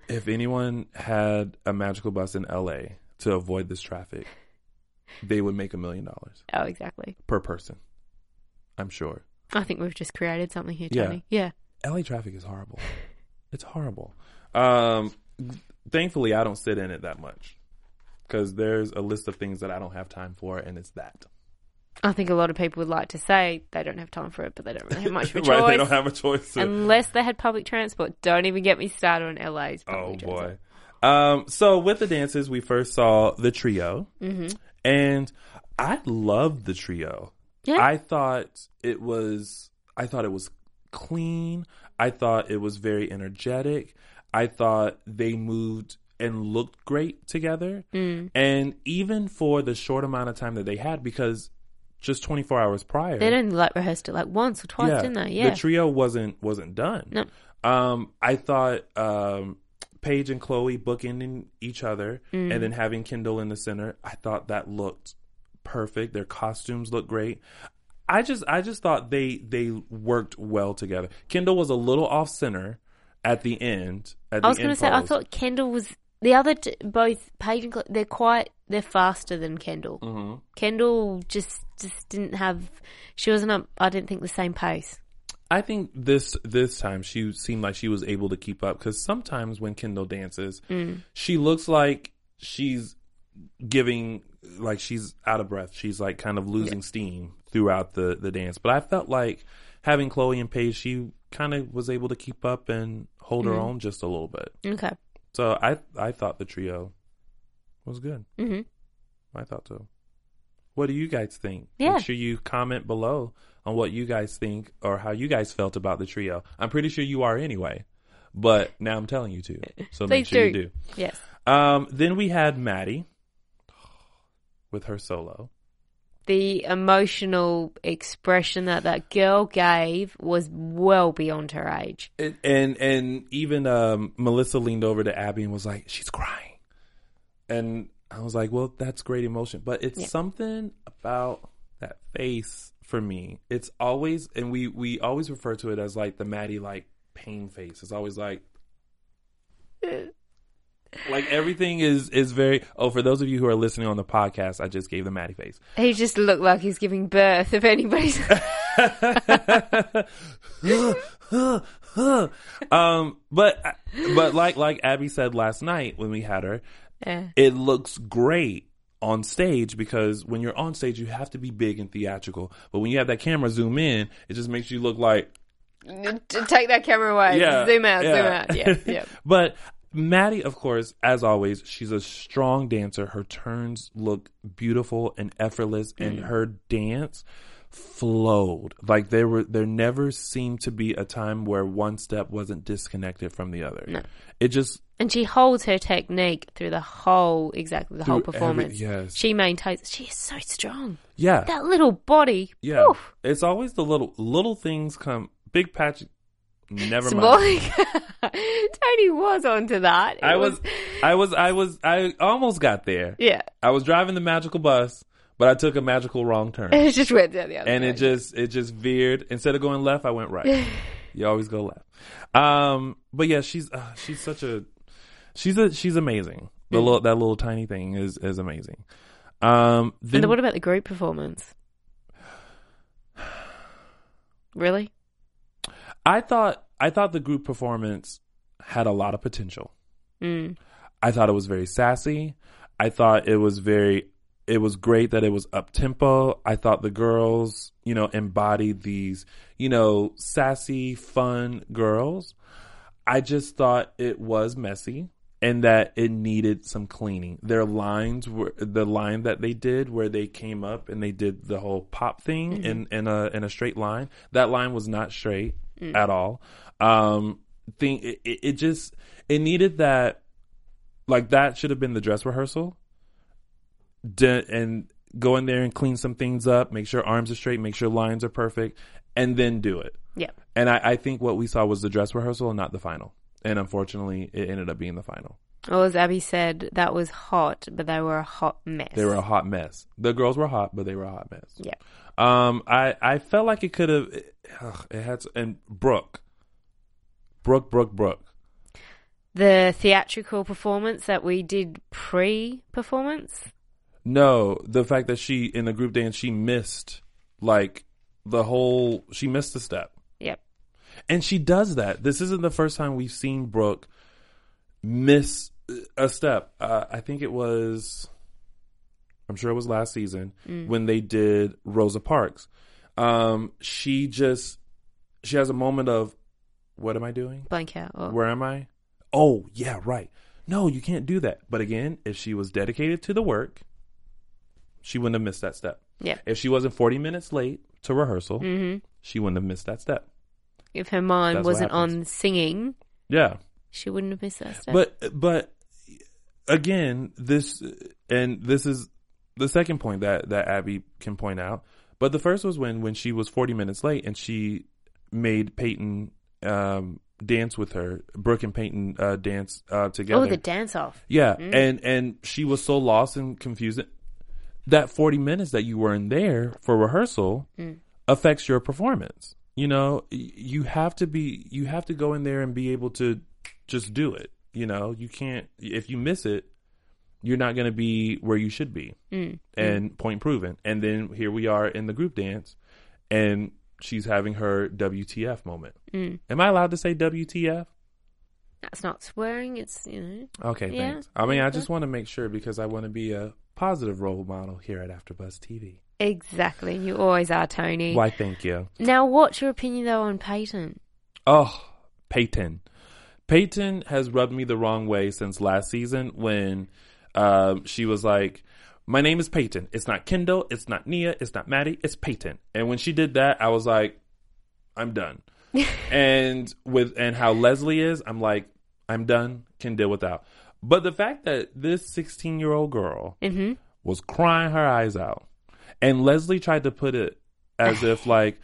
Speaker 4: If anyone had a magical bus in LA to avoid this traffic, they would make a million dollars
Speaker 5: Oh, exactly.
Speaker 4: per person. I'm sure.
Speaker 5: I think we've just created something here,
Speaker 4: Yeah.
Speaker 5: Tony. Yeah.
Speaker 4: LA traffic is horrible. It's horrible. Um, thankfully, I don't sit in it that much because there's a list of things that I don't have time for, and it's that.
Speaker 5: I think a lot of people would like to say they don't have time for it, but they don't really have much of a choice.
Speaker 4: right? They don't have a choice. To,
Speaker 5: Unless they had public transport. Don't even get me started on LA's
Speaker 4: Oh
Speaker 5: public transport.
Speaker 4: boy. Um, so with the dances, we first saw the trio,
Speaker 5: Mm-hmm.
Speaker 4: and I loved the trio.
Speaker 5: Yeah.
Speaker 4: I thought it was. I thought it was clean. I thought it was very energetic. I thought they moved and looked great together.
Speaker 5: Mm.
Speaker 4: And even for the short amount of time that they had, because just 24 hours prior,
Speaker 5: they didn't like rehearsed it like once or twice, didn't they? Yeah.
Speaker 4: the trio wasn't wasn't done.
Speaker 5: No.
Speaker 4: Um, I thought um, Paige and Chloe bookending each other,
Speaker 5: Mm.
Speaker 4: and then having Kendall in the center. I thought that looked perfect. Their costumes look great. I just I just thought they they worked well together. Kendall was a little off center at the end. At
Speaker 5: I was going to say, I thought Kendall was the other t- both Paige and Chloe, they're quite they're faster than Kendall.
Speaker 4: Mm-hmm.
Speaker 5: Kendall just just didn't have she wasn't up. I didn't think the same pace.
Speaker 4: I think this this time she seemed like she was able to keep up because sometimes when Kendall dances,
Speaker 5: Mm.
Speaker 4: she looks like she's giving like she's out of breath. She's like kind of losing steam throughout the the dance. But I felt like having Chloe and Paige, she kind of was able to keep up and hold her own just a little bit.
Speaker 5: Okay.
Speaker 4: So I I thought the trio was good.
Speaker 5: Mm-hmm.
Speaker 4: I thought so. What do you guys think?
Speaker 5: Yeah.
Speaker 4: Make sure you comment below on what you guys think or how you guys felt about the trio. I'm pretty sure you are anyway, but now I'm telling you to. So make
Speaker 5: Please
Speaker 4: sure you
Speaker 5: do.
Speaker 4: do.
Speaker 5: Yes.
Speaker 4: Um, then we had Maddie with her solo.
Speaker 5: The emotional expression that that girl gave was well beyond her age.
Speaker 4: And and, and even um, Melissa leaned over to Abby and was like, "She's crying," and I was like, "Well, that's great emotion, but it's
Speaker 5: Yeah.
Speaker 4: something about that face for me. It's always, and we we always refer to it as like the Maddie like pain face. It's always like." Like everything is is very oh for those of you who are listening on the podcast I just gave the Maddie face
Speaker 5: He just looked like he's giving birth. If anybody's
Speaker 4: um but but like like Abby said last night when we had her
Speaker 5: Yeah.
Speaker 4: it looks great on stage because when you're on stage you have to be big and theatrical but when you have that camera zoom in it just makes you look like
Speaker 5: take that camera away.
Speaker 4: Yeah,
Speaker 5: zoom out, zoom out. Yeah, yeah.
Speaker 4: but Maddie, of course, as always, she's a strong dancer. Her turns look beautiful and effortless,
Speaker 5: Mm.
Speaker 4: and her dance flowed. Like there were, there never seemed to be a time where one step wasn't disconnected from the other.
Speaker 5: No.
Speaker 4: It just
Speaker 5: And she holds her technique through the whole, exactly the whole
Speaker 4: Through every-
Speaker 5: performance.
Speaker 4: yes.
Speaker 5: She maintains. She is so strong.
Speaker 4: yeah,
Speaker 5: That little body.
Speaker 4: yeah.
Speaker 5: Oof.
Speaker 4: It's always the little little things come big patch. Never
Speaker 5: Small.
Speaker 4: mind.
Speaker 5: Tony was onto that. It
Speaker 4: I was, I was, I was, I almost got there.
Speaker 5: Yeah.
Speaker 4: I was driving the magical bus, but I took a magical wrong turn.
Speaker 5: It just went down the other way.
Speaker 4: and it just it just veered. Instead of going left, I went right. you always go left. Um, but yeah, she's uh, she's such a she's a she's amazing. The little that little tiny thing is is amazing. Um,
Speaker 5: And
Speaker 4: then
Speaker 5: then what about the group performance? Really?
Speaker 4: I thought I thought the group performance had a lot of potential.
Speaker 5: Mm.
Speaker 4: I thought it was very sassy. I thought it was very it was great that it was up tempo. I thought the girls, you know, embodied these, you know, sassy, fun girls. I just thought it was messy and that it needed some cleaning. Their lines were the line that they did where they came up and they did the whole pop thing in in a in a straight line. That line was not straight at all. Um, thing it, it just it needed that like that should have been the dress rehearsal. D- and go in there and clean some things up, make sure arms are straight, make sure lines are perfect, and then do it.
Speaker 5: Yeah.
Speaker 4: And I, I think what we saw was the dress rehearsal and not the final. And unfortunately, it ended up being the final.
Speaker 5: Well, as Abby said, that was hot, but they were a hot mess.
Speaker 4: They were a hot mess. The girls were hot, but they were a hot mess.
Speaker 5: Yeah.
Speaker 4: Um, I I felt like it could have. It, it had to, and Brooke, Brooke, Brooke, Brooke.
Speaker 5: The theatrical performance that we did pre-performance.
Speaker 4: No, the fact that she in the group dance she missed like the whole. She missed a step.
Speaker 5: Yep.
Speaker 4: And she does that. This isn't the first time we've seen Brooke miss a step. Uh, I think it was, I'm sure it was last season when they did Rosa Parks. Um, she just, she has a moment of, what am I doing?
Speaker 5: Blank out. Or,
Speaker 4: Where am I? Oh, yeah, right. No, you can't do that. But again, if she was dedicated to the work, she wouldn't have missed that step.
Speaker 5: Yeah.
Speaker 4: If she wasn't 40 minutes late to rehearsal,
Speaker 5: Mm-hmm.
Speaker 4: she wouldn't have missed that step.
Speaker 5: If her mind
Speaker 4: That's
Speaker 5: wasn't on singing,
Speaker 4: Yeah.
Speaker 5: she wouldn't have missed that step.
Speaker 4: But but again, this and this is the second point that that Abby can point out. But the first was when when she was 40 minutes late and she made Payton um, dance with her. Brooke and Payton uh, dance uh, together.
Speaker 5: oh, the dance off.
Speaker 4: Yeah, and and she was so lost and confused. That forty minutes that you were in there for rehearsal affects your performance. You know, you have to be, you have to go in there and be able to just do it. You know, you can't if you miss it, you're not going to be where you should be. Mm. And point proven. And then here we are in the group dance, and she's having her WTF moment. Mm. Am I allowed to say WTF?
Speaker 5: That's not swearing. It's you know.
Speaker 4: Okay,
Speaker 5: Yeah.
Speaker 4: thanks. I mean, I just want to make sure because I want to be a positive role model here at AfterBuzz TV.
Speaker 5: Exactly. You always are, Tony.
Speaker 4: Why, thank you.
Speaker 5: Now, what's your opinion though on Payton?
Speaker 4: Oh, Payton. Payton has rubbed me the wrong way since last season when um, she was like, "My name is Payton. It's not Kendall. It's not Nia. It's not Maddie. It's Payton." And when she did that, I was like, "I'm done." and with and how Leslie is, I'm like, "I'm done. Can deal without." But the fact that this 16 year old girl
Speaker 5: Mm-hmm.
Speaker 4: was crying her eyes out. And Leslie tried to put it as if like,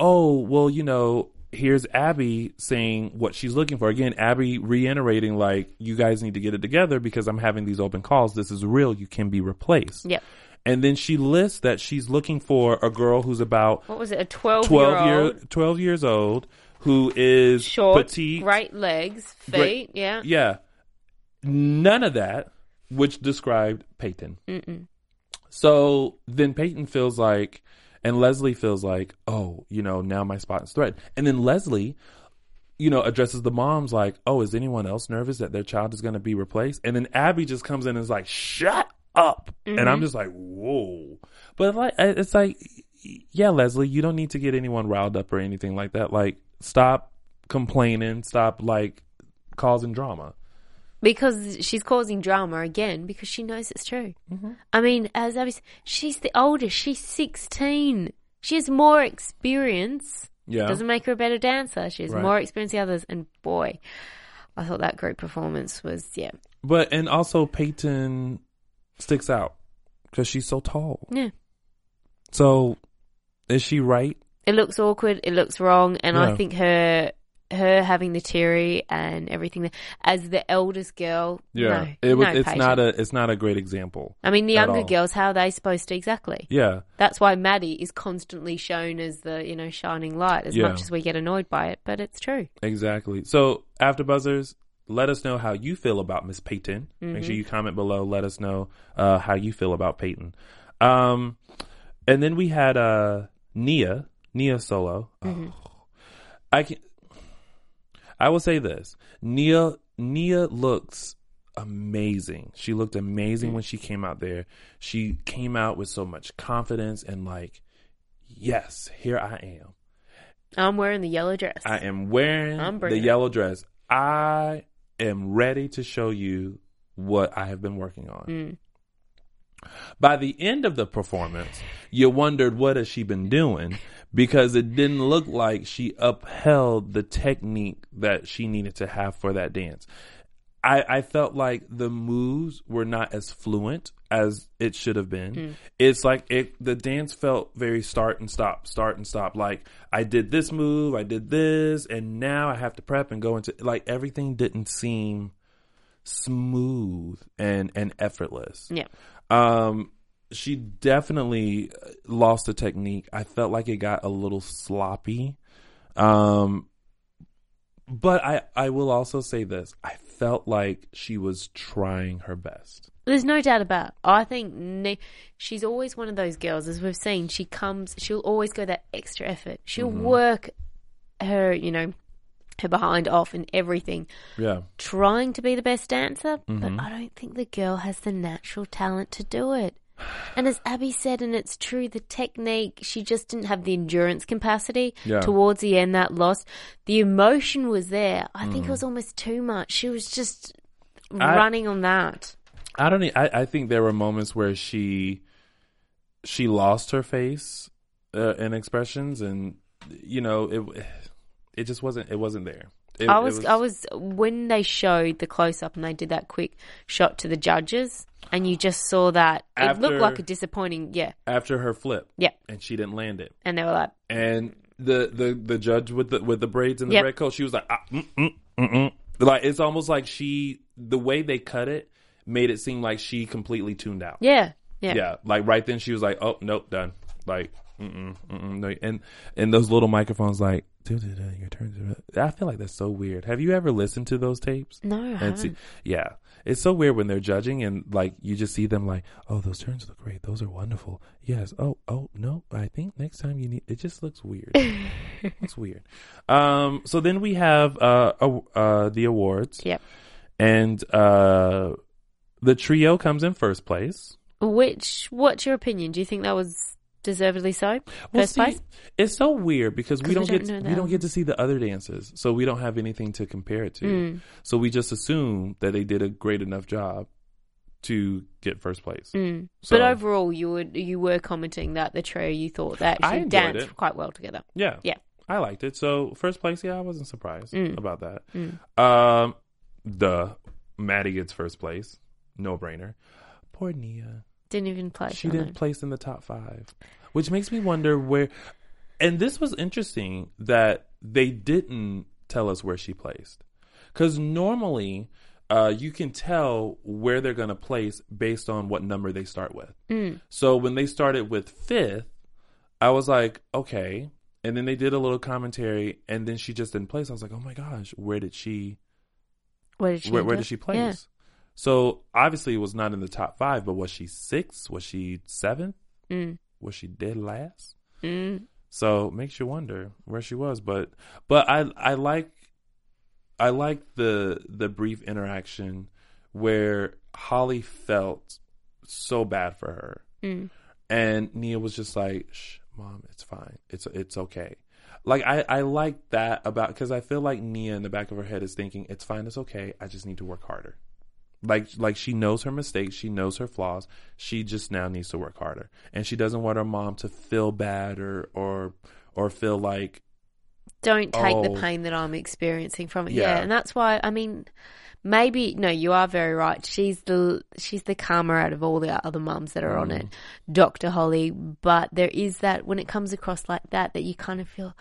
Speaker 4: oh, well, you know, here's Abby saying what she's looking for. Again, Abby reiterating like, you guys need to get it together because I'm having these open calls. This is real. You can be replaced.
Speaker 5: Yep.
Speaker 4: And then she lists that she's looking for a girl who's about
Speaker 5: What was it? A twelve,
Speaker 4: 12
Speaker 5: year
Speaker 4: year, 12 years old who is
Speaker 5: short,
Speaker 4: petite.
Speaker 5: great legs, feet.
Speaker 4: Great-
Speaker 5: Yeah.
Speaker 4: Yeah. None of that, which described Payton. So then Payton feels like, and Leslie feels like, oh, you know, now my spot is threatened. And then Leslie, you know, addresses the moms like, oh, is anyone else nervous that their child is going to be replaced? And then Abby just comes in and is like, shut up. And I'm mm-hmm. just like, whoa. But like, it's like, yeah, Leslie, you don't need to get anyone riled up or anything like that. Like, stop complaining, stop like causing drama.
Speaker 5: Because she's causing drama again because she knows it's true.
Speaker 4: Mm-hmm.
Speaker 5: I mean, as Abby she's the oldest. She's 16. She has more experience.
Speaker 4: Yeah.
Speaker 5: Doesn't make her a better dancer. She has
Speaker 4: Right.
Speaker 5: more experience than others. And boy, I thought that group performance was, yeah.
Speaker 4: But and also Payton sticks out because she's so tall.
Speaker 5: Yeah.
Speaker 4: So is she right?
Speaker 5: It looks awkward. It looks wrong. And
Speaker 4: Yeah.
Speaker 5: I think her her having the teary and everything as the eldest girl. no,
Speaker 4: it was.
Speaker 5: no
Speaker 4: it's not a. It's not a great example.
Speaker 5: I mean, the younger girls, how are they supposed to exactly?
Speaker 4: Yeah,
Speaker 5: That's why Maddie is constantly shown as the you know shining light. As
Speaker 4: Yeah.
Speaker 5: much as we get annoyed by it, but it's true.
Speaker 4: exactly. So after buzzers, let us know how you feel about Miss Payton. Make
Speaker 5: Mm-hmm.
Speaker 4: sure you comment below. Let us know uh, how you feel about Payton. Um, and then we had uh Nia Nia solo.
Speaker 5: Mm-hmm.
Speaker 4: Oh, I can. I will say this: Nia Nia looks amazing. She looked amazing when she came out there. She came out with so much confidence and like, yes, here I am.
Speaker 5: I'm wearing the yellow dress.
Speaker 4: I am wearing the yellow dress. I am ready to show you what I have been working on.
Speaker 5: Mm.
Speaker 4: By the end of the performance, you wondered what has she been doing because it didn't look like she upheld the technique that she needed to have for that dance. I, I felt like the moves were not as fluent as it should have been. Mm. It's like it the dance felt very start and stop, start and stop. Like I did this move, I did this, and now I have to prep and go into like everything didn't seem smooth and and effortless.
Speaker 5: yeah.
Speaker 4: Um, she definitely lost the technique. I felt like it got a little sloppy. Um, but I, I will also say this. I felt like she was trying her best.
Speaker 5: There's no doubt about. It. I think Ne- she's always one of those girls, as we've seen. She comes, she'll always go that extra effort. She'll
Speaker 4: Mm-hmm.
Speaker 5: work her, you know, her behind off and everything,
Speaker 4: Yeah.
Speaker 5: trying to be the best dancer.
Speaker 4: Mm-hmm.
Speaker 5: But I don't think the girl has the natural talent to do it. And as Abby said, and it's true, the technique, she just didn't have the endurance capacity
Speaker 4: Yeah.
Speaker 5: towards the end that lost. The emotion was there. I think it
Speaker 4: Mm.
Speaker 5: was almost too much. She was just
Speaker 4: I-
Speaker 5: running on that.
Speaker 4: I don't. I think there were moments where she, she lost her face, uh, and expressions, and you know it. It just wasn't. It wasn't there. It,
Speaker 5: I
Speaker 4: it
Speaker 5: was, I was when they showed the close up and they did that quick shot to the judges, and you just saw that it looked like a disappointing, yeah,
Speaker 4: after her flip.
Speaker 5: yeah,
Speaker 4: and she didn't land it.
Speaker 5: and they were like,
Speaker 4: and the the the judge with the with the braids and the
Speaker 5: Yep.
Speaker 4: red coat, she was like, ah, mm, mm, mm, mm. like it's almost like she the way they cut it made it seem like she completely tuned out.
Speaker 5: yeah, yeah,
Speaker 4: Yeah, like right then she was like, oh nope, done. Like, mm-mm, mm-mm, no. and and those little microphones, like, "Duh, duh, duh, your turn. duh, duh." I feel like that's so weird. Have you ever listened to those tapes?
Speaker 5: No, I haven't.
Speaker 4: yeah, it's so weird when they're judging and like you just see them like, oh, those turns look great. Those are wonderful. Yes. Oh, oh no. I think next time you need. It just looks weird. it's weird. Um. So then we have uh, aw- uh the awards.
Speaker 5: Yep.
Speaker 4: And uh, the trio comes in first place.
Speaker 5: Which, what's your opinion? Do you think that was deservedly so?
Speaker 4: Well,
Speaker 5: First
Speaker 4: see,
Speaker 5: place.
Speaker 4: It's so weird because we don't
Speaker 5: we
Speaker 4: get
Speaker 5: don't know
Speaker 4: we don't get to see the other dances, so we don't have anything to compare it to.
Speaker 5: Mm.
Speaker 4: So we just assume that they did a great enough job to get first place.
Speaker 5: Mm.
Speaker 4: So-
Speaker 5: but overall, you would you were commenting that the trio you thought that
Speaker 4: I
Speaker 5: danced
Speaker 4: it.
Speaker 5: quite well together.
Speaker 4: Yeah,
Speaker 5: Yeah.
Speaker 4: I liked it. So first place, yeah, I wasn't surprised
Speaker 5: Mm.
Speaker 4: about that.
Speaker 5: Mm.
Speaker 4: Um, the Maddie gets first place, no brainer. Poor Nia.
Speaker 5: Didn't even play.
Speaker 4: she didn't place in the top five, which makes me wonder where. And this was interesting that they didn't tell us where she placed, because normally uh, you can tell where they're going to place based on what number they start with.
Speaker 5: Mm.
Speaker 4: So when they started with fifth, I was like, okay. And then they did a little commentary, and then she just didn't place. I was like, oh my gosh, where did she?
Speaker 5: Where did she?
Speaker 4: where, where did she place? So obviously, it was not in the top five, but was she sixth? Was she seventh?
Speaker 5: Mm.
Speaker 4: Was she dead last?
Speaker 5: Mm.
Speaker 4: So makes you wonder where she was. But but I I like I like the the brief interaction where Holly felt so bad for her,
Speaker 5: Mm.
Speaker 4: and Nia was just like, "Shh, mom, it's fine. It's it's okay." Like I I like that about because I feel like Nia in the back of her head is thinking, "It's fine. It's okay. I just need to work harder." Like like she knows her mistakes, she knows her flaws. She just now needs to work harder, and she doesn't want her mom to feel bad or or or feel like
Speaker 5: Don't take
Speaker 4: Oh.
Speaker 5: the pain that I'm experiencing from it.
Speaker 4: Yeah.
Speaker 5: Yeah. and that's why I mean, maybe no, you are very right. She's the she's the calmer out of all the other mums that are on
Speaker 4: Mm.
Speaker 5: it, Doctor Holly. But there is that when it comes across like that, that you kind of feel.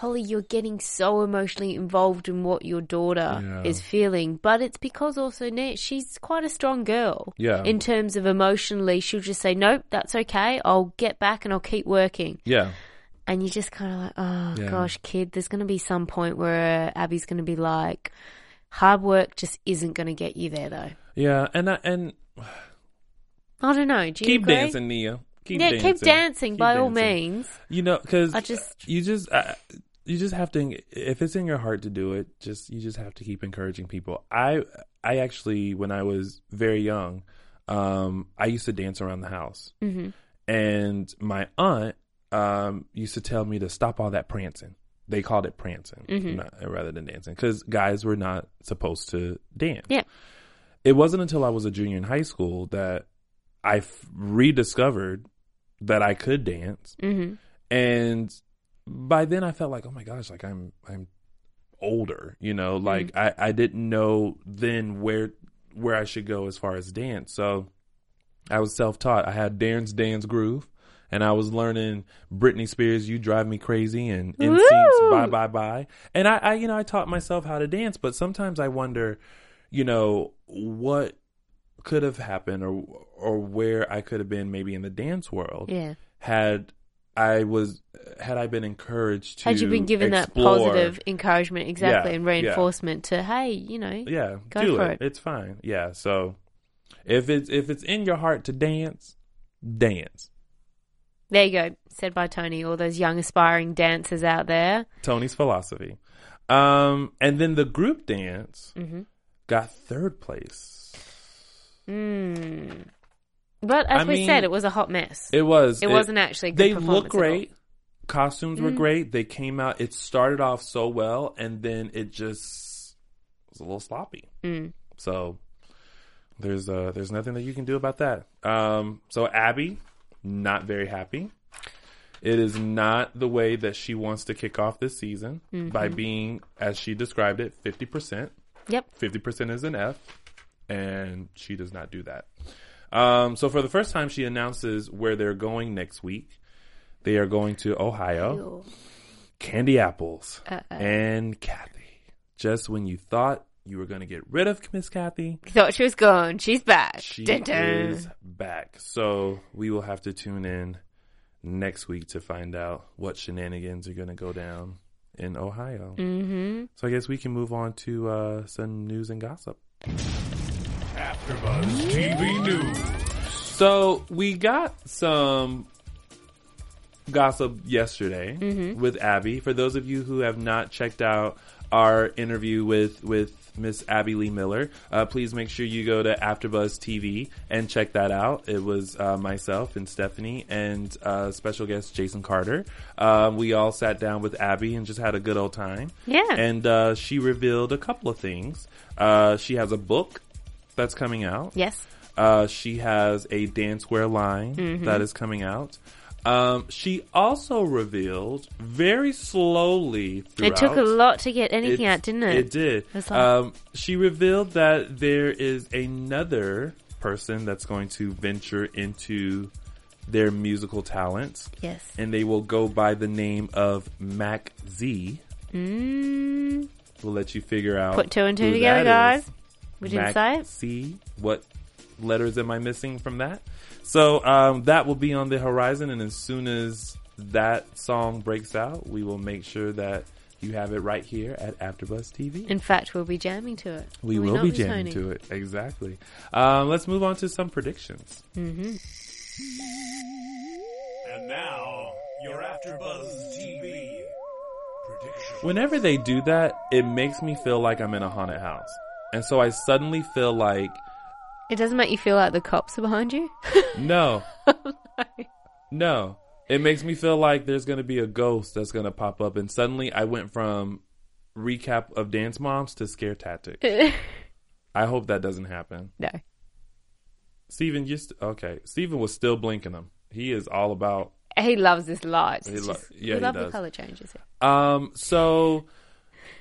Speaker 5: Holly, you're getting so emotionally involved in what your daughter
Speaker 4: Yeah.
Speaker 5: is feeling, but it's because also Nat, she's quite a strong girl.
Speaker 4: Yeah.
Speaker 5: In terms of emotionally, she'll just say, "Nope, that's okay. I'll get back and I'll keep working."
Speaker 4: yeah
Speaker 5: And you're just kind of like, oh
Speaker 4: Yeah.
Speaker 5: gosh, kid, there's going to be some point where Abby's going to be like, hard work just isn't going to get you there, though.
Speaker 4: yeah and I, and
Speaker 5: I don't know. Do you
Speaker 4: keep
Speaker 5: agree?
Speaker 4: dancing, Nia. Keep
Speaker 5: yeah,
Speaker 4: dancing.
Speaker 5: keep dancing
Speaker 4: Keep
Speaker 5: by all means.
Speaker 4: You know, because
Speaker 5: I just-
Speaker 4: you just uh, you just have to if it's in your heart to do it just you just have to keep encouraging people i i actually when i was very young um i used to dance around the house
Speaker 5: Mm-hmm.
Speaker 4: and my aunt um used to tell me to stop all that prancing they called it prancing
Speaker 5: Mm-hmm.
Speaker 4: not, rather than dancing because guys were not supposed to dance
Speaker 5: Yeah.
Speaker 4: it wasn't until i was a junior in high school that i f- rediscovered that i could dance
Speaker 5: Mm-hmm.
Speaker 4: and by then I felt like, oh my gosh, like I'm I'm older, you know, mm-hmm. like I I didn't know then where where I should go as far as dance. So I was self taught. I had Darrin's dance groove, and I was learning Britney Spears, "You Drive Me Crazy," and NSYNC's! "Bye Bye Bye." And I, I you know I taught myself how to dance, but sometimes I wonder, you know, what could have happened or or where I could have been maybe in the dance world
Speaker 5: Yeah.
Speaker 4: had I was had I been encouraged to
Speaker 5: Had you been given
Speaker 4: explore-
Speaker 5: that positive encouragement exactly
Speaker 4: Yeah,
Speaker 5: and
Speaker 4: yeah.
Speaker 5: reinforcement to hey, you know,
Speaker 4: yeah
Speaker 5: Go
Speaker 4: do
Speaker 5: for
Speaker 4: it.
Speaker 5: it.
Speaker 4: it's fine yeah so if it's if it's in your heart to dance dance
Speaker 5: there you go. Said by Tony, all those young aspiring dancers out there.
Speaker 4: Tony's philosophy um and then the group dance
Speaker 5: Mm-hmm.
Speaker 4: got third place
Speaker 5: Mm. But as
Speaker 4: I
Speaker 5: we
Speaker 4: mean,
Speaker 5: said, it was a hot mess.
Speaker 4: it was
Speaker 5: It wasn't actually a good
Speaker 4: they look great costumes
Speaker 5: Mm.
Speaker 4: were great they came out it started off so well and then it just was a little sloppy
Speaker 5: Mm.
Speaker 4: So there's uh there's nothing that you can do about that. Um so Abby not very happy. It is not the way that she wants to kick off this season by being as she described it 50%.
Speaker 5: Yep.
Speaker 4: 50% is an F and she does not do that. Um so for the first time she announces where they're going next week. They are going to Ohio. Candy Apples and Cathy. Just when you thought you were going to get rid of Miss Cathy,
Speaker 5: Thought she was gone. She's back.
Speaker 4: she
Speaker 5: Dun, dun.
Speaker 4: is back. So we will have to tune in next week to find out what shenanigans are going to go down in Ohio. Mm-hmm. So I guess we can move on to uh, some news and gossip.
Speaker 7: AfterBuzz TV News.
Speaker 4: So we got some gossip yesterday
Speaker 5: Mm-hmm.
Speaker 4: with Abby. For those of you who have not checked out our interview with with Miss Abby Lee Miller, uh, please make sure you go to AfterBuzz TV and check that out. It was uh, myself and Stephanie and uh, special guest Jason Carter. Um, we all sat down with Abby and just had a good old time.
Speaker 5: Yeah.
Speaker 4: and uh, she revealed a couple of things. Uh, she has a book that's coming out.
Speaker 5: Yes.
Speaker 4: Uh, she has a dancewear line
Speaker 5: Mm-hmm.
Speaker 4: that is coming out. Um, she also revealed very slowly.
Speaker 5: It took a lot to get anything out, didn't it?
Speaker 4: It did. Um, she revealed that there is another person that's going to venture into their musical talents,
Speaker 5: Yes.
Speaker 4: and they will go by the name of Mack Z.
Speaker 5: Mm,
Speaker 4: We'll let you figure out.
Speaker 5: put two and two together,
Speaker 4: that is.
Speaker 5: Guys. We didn't
Speaker 4: Mac
Speaker 5: say it.
Speaker 4: C. What letters am I missing from that? So um, that will be on the horizon, and as soon as that song breaks out, we will make sure that you have it right here at AfterBuzz TV.
Speaker 5: In fact, we'll be jamming to it.
Speaker 4: we will be jamming to it exactly. Um, let's move on to some predictions.
Speaker 7: And now, your AfterBuzz TV prediction.
Speaker 4: Whenever they do that, it makes me feel like I'm in a haunted house, and so I suddenly feel like
Speaker 5: It doesn't make you feel like the cops are behind you.
Speaker 4: No. no. It makes me feel like there's going to be a ghost that's going to pop up. And suddenly I went from recap of Dance Moms to Scare Tactic. I hope that doesn't happen.
Speaker 5: no.
Speaker 4: Steven, you st- okay. Steven was still blinking them. He is all about.
Speaker 5: He loves this light.
Speaker 4: He lo-
Speaker 5: just-
Speaker 4: yeah,
Speaker 5: we
Speaker 4: he
Speaker 5: love the color changes.
Speaker 4: Um, so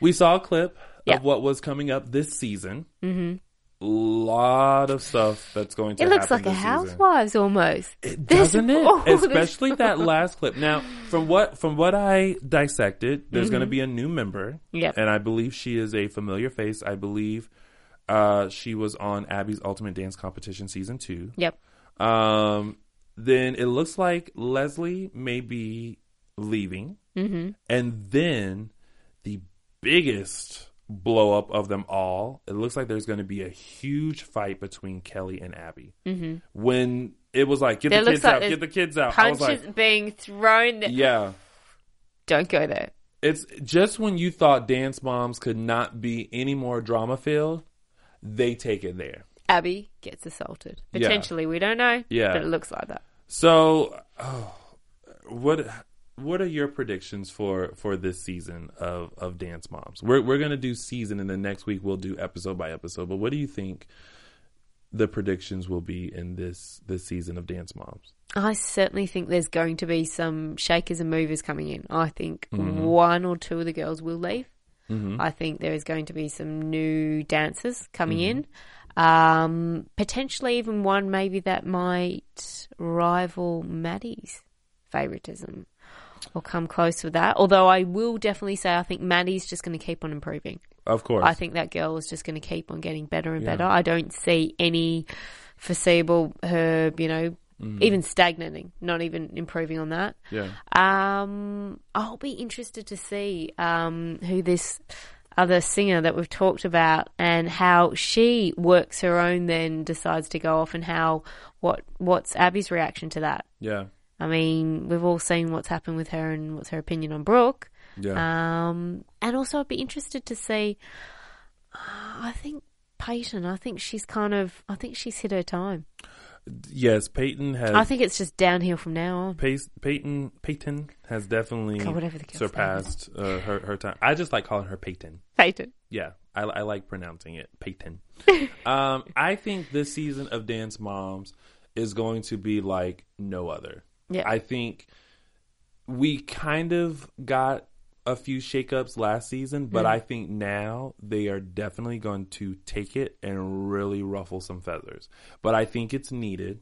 Speaker 4: we saw a clip
Speaker 5: Yeah.
Speaker 4: of what was coming up this season. Mm-hmm. Lot of stuff that's going to
Speaker 5: It looks like a
Speaker 4: this season.
Speaker 5: Housewives almost.
Speaker 4: It doesn't it?
Speaker 5: this-
Speaker 4: Especially that last clip. Now, from what from what I dissected, there's going to be a new member.
Speaker 5: Mm-hmm. Yep.
Speaker 4: And I believe she is a familiar face. I believe uh, she was on Abby's Ultimate Dance Competition season two.
Speaker 5: Yep.
Speaker 4: Um, then it looks like Leslie may be leaving, mm-hmm. and then the biggest blow up of them all. It looks like there's going to be a huge fight between Kelly and Abby. Mm-hmm. When it was like, get
Speaker 5: There
Speaker 4: the kids
Speaker 5: like
Speaker 4: out, get the kids out.
Speaker 5: Punches
Speaker 4: like,
Speaker 5: being thrown.
Speaker 4: yeah.
Speaker 5: Don't go there.
Speaker 4: It's just when you thought Dance Moms could not be any more drama filled, they take it there.
Speaker 5: Abby gets assaulted.
Speaker 4: Yeah.
Speaker 5: Potentially, we don't know.
Speaker 4: Yeah.
Speaker 5: but it looks like that.
Speaker 4: So, oh, what what are your predictions for for this season of of Dance Moms? We're we're gonna do season, and then next week we'll do episode by episode. But what do you think the predictions will be in this this season of Dance Moms?
Speaker 5: I certainly think there's going to be some shakers and movers coming in. I think
Speaker 4: Mm-hmm.
Speaker 5: one or two of the girls will leave. I think there is going to be some new dancers coming
Speaker 4: Mm-hmm.
Speaker 5: in. Um, potentially even one maybe that might rival Maddie's favoritism or come close with that. Although I will definitely say I think Maddie's just going to keep on improving.
Speaker 4: Of course,
Speaker 5: I think that girl is just going to keep on getting better and
Speaker 4: Yeah.
Speaker 5: better. I don't see any foreseeable her, you know,
Speaker 4: Mm.
Speaker 5: even stagnating, not even improving on that.
Speaker 4: yeah.
Speaker 5: Um, I'll be interested to see um, who this other singer that we've talked about and how she works her own, then decides to go off, and how what what's Abby's reaction to that.
Speaker 4: Yeah,
Speaker 5: I mean, we've all seen what's happened with her and what's her opinion on Brooke.
Speaker 4: yeah.
Speaker 5: Um, and also, I'd be interested to see. Uh, I think Payton. I think she's kind of. I think she's hit her time.
Speaker 4: yes, Payton has.
Speaker 5: I think it's just downhill from now on.
Speaker 4: Pace, Payton Payton has definitely
Speaker 5: God, whatever the
Speaker 4: surpassed uh, her her time. I just like calling her Payton.
Speaker 5: Payton.
Speaker 4: Yeah, I, I like pronouncing it Payton. um, I think this season of Dance Moms is going to be like no other.
Speaker 5: Yeah.
Speaker 4: I think we kind of got a few shakeups last season, but mm. I think now they are definitely going to take it and really ruffle some feathers. But I think it's needed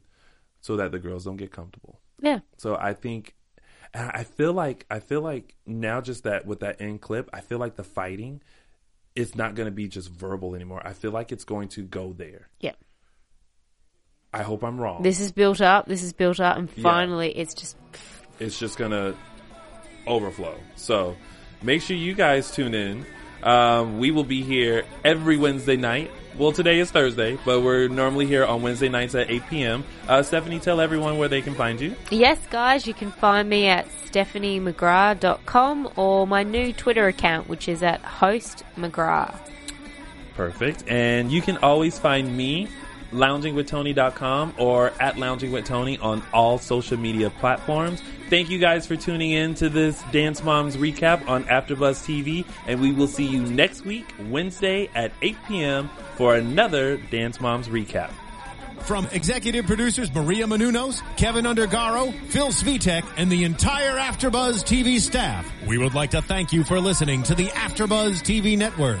Speaker 4: so that the girls don't get comfortable.
Speaker 5: Yeah.
Speaker 4: So I think and I feel like I feel like now just that with that end clip, I feel like the fighting is not going to be just verbal anymore. I feel like it's going to go there.
Speaker 5: Yeah.
Speaker 4: I hope I'm wrong.
Speaker 5: This is built up. This is built up, and
Speaker 4: Yeah.
Speaker 5: finally, it's just
Speaker 4: it's just going to overflow. So make sure you guys tune in. Um, we will be here every Wednesday night. Well, today is Thursday, but we're normally here on Wednesday nights at 8 p.m. Uh, Stephanie, tell everyone where they can find you.
Speaker 5: yes, guys. You can find me at stephaniemcgrath.com or my new Twitter account, which is at host McGrath.
Speaker 4: Perfect. And you can always find me loungingwithtony.com or at loungingwithtony on all social media platforms. Thank you guys for tuning in to this Dance Moms recap on AfterBuzz TV, and we will see you next week, Wednesday at 8 p.m. for another Dance Moms recap.
Speaker 3: From executive producers Maria Menounos, Kevin Undergaro, Phil Svitek, and the entire AfterBuzz TV staff, we would like to thank you for listening to the AfterBuzz TV network.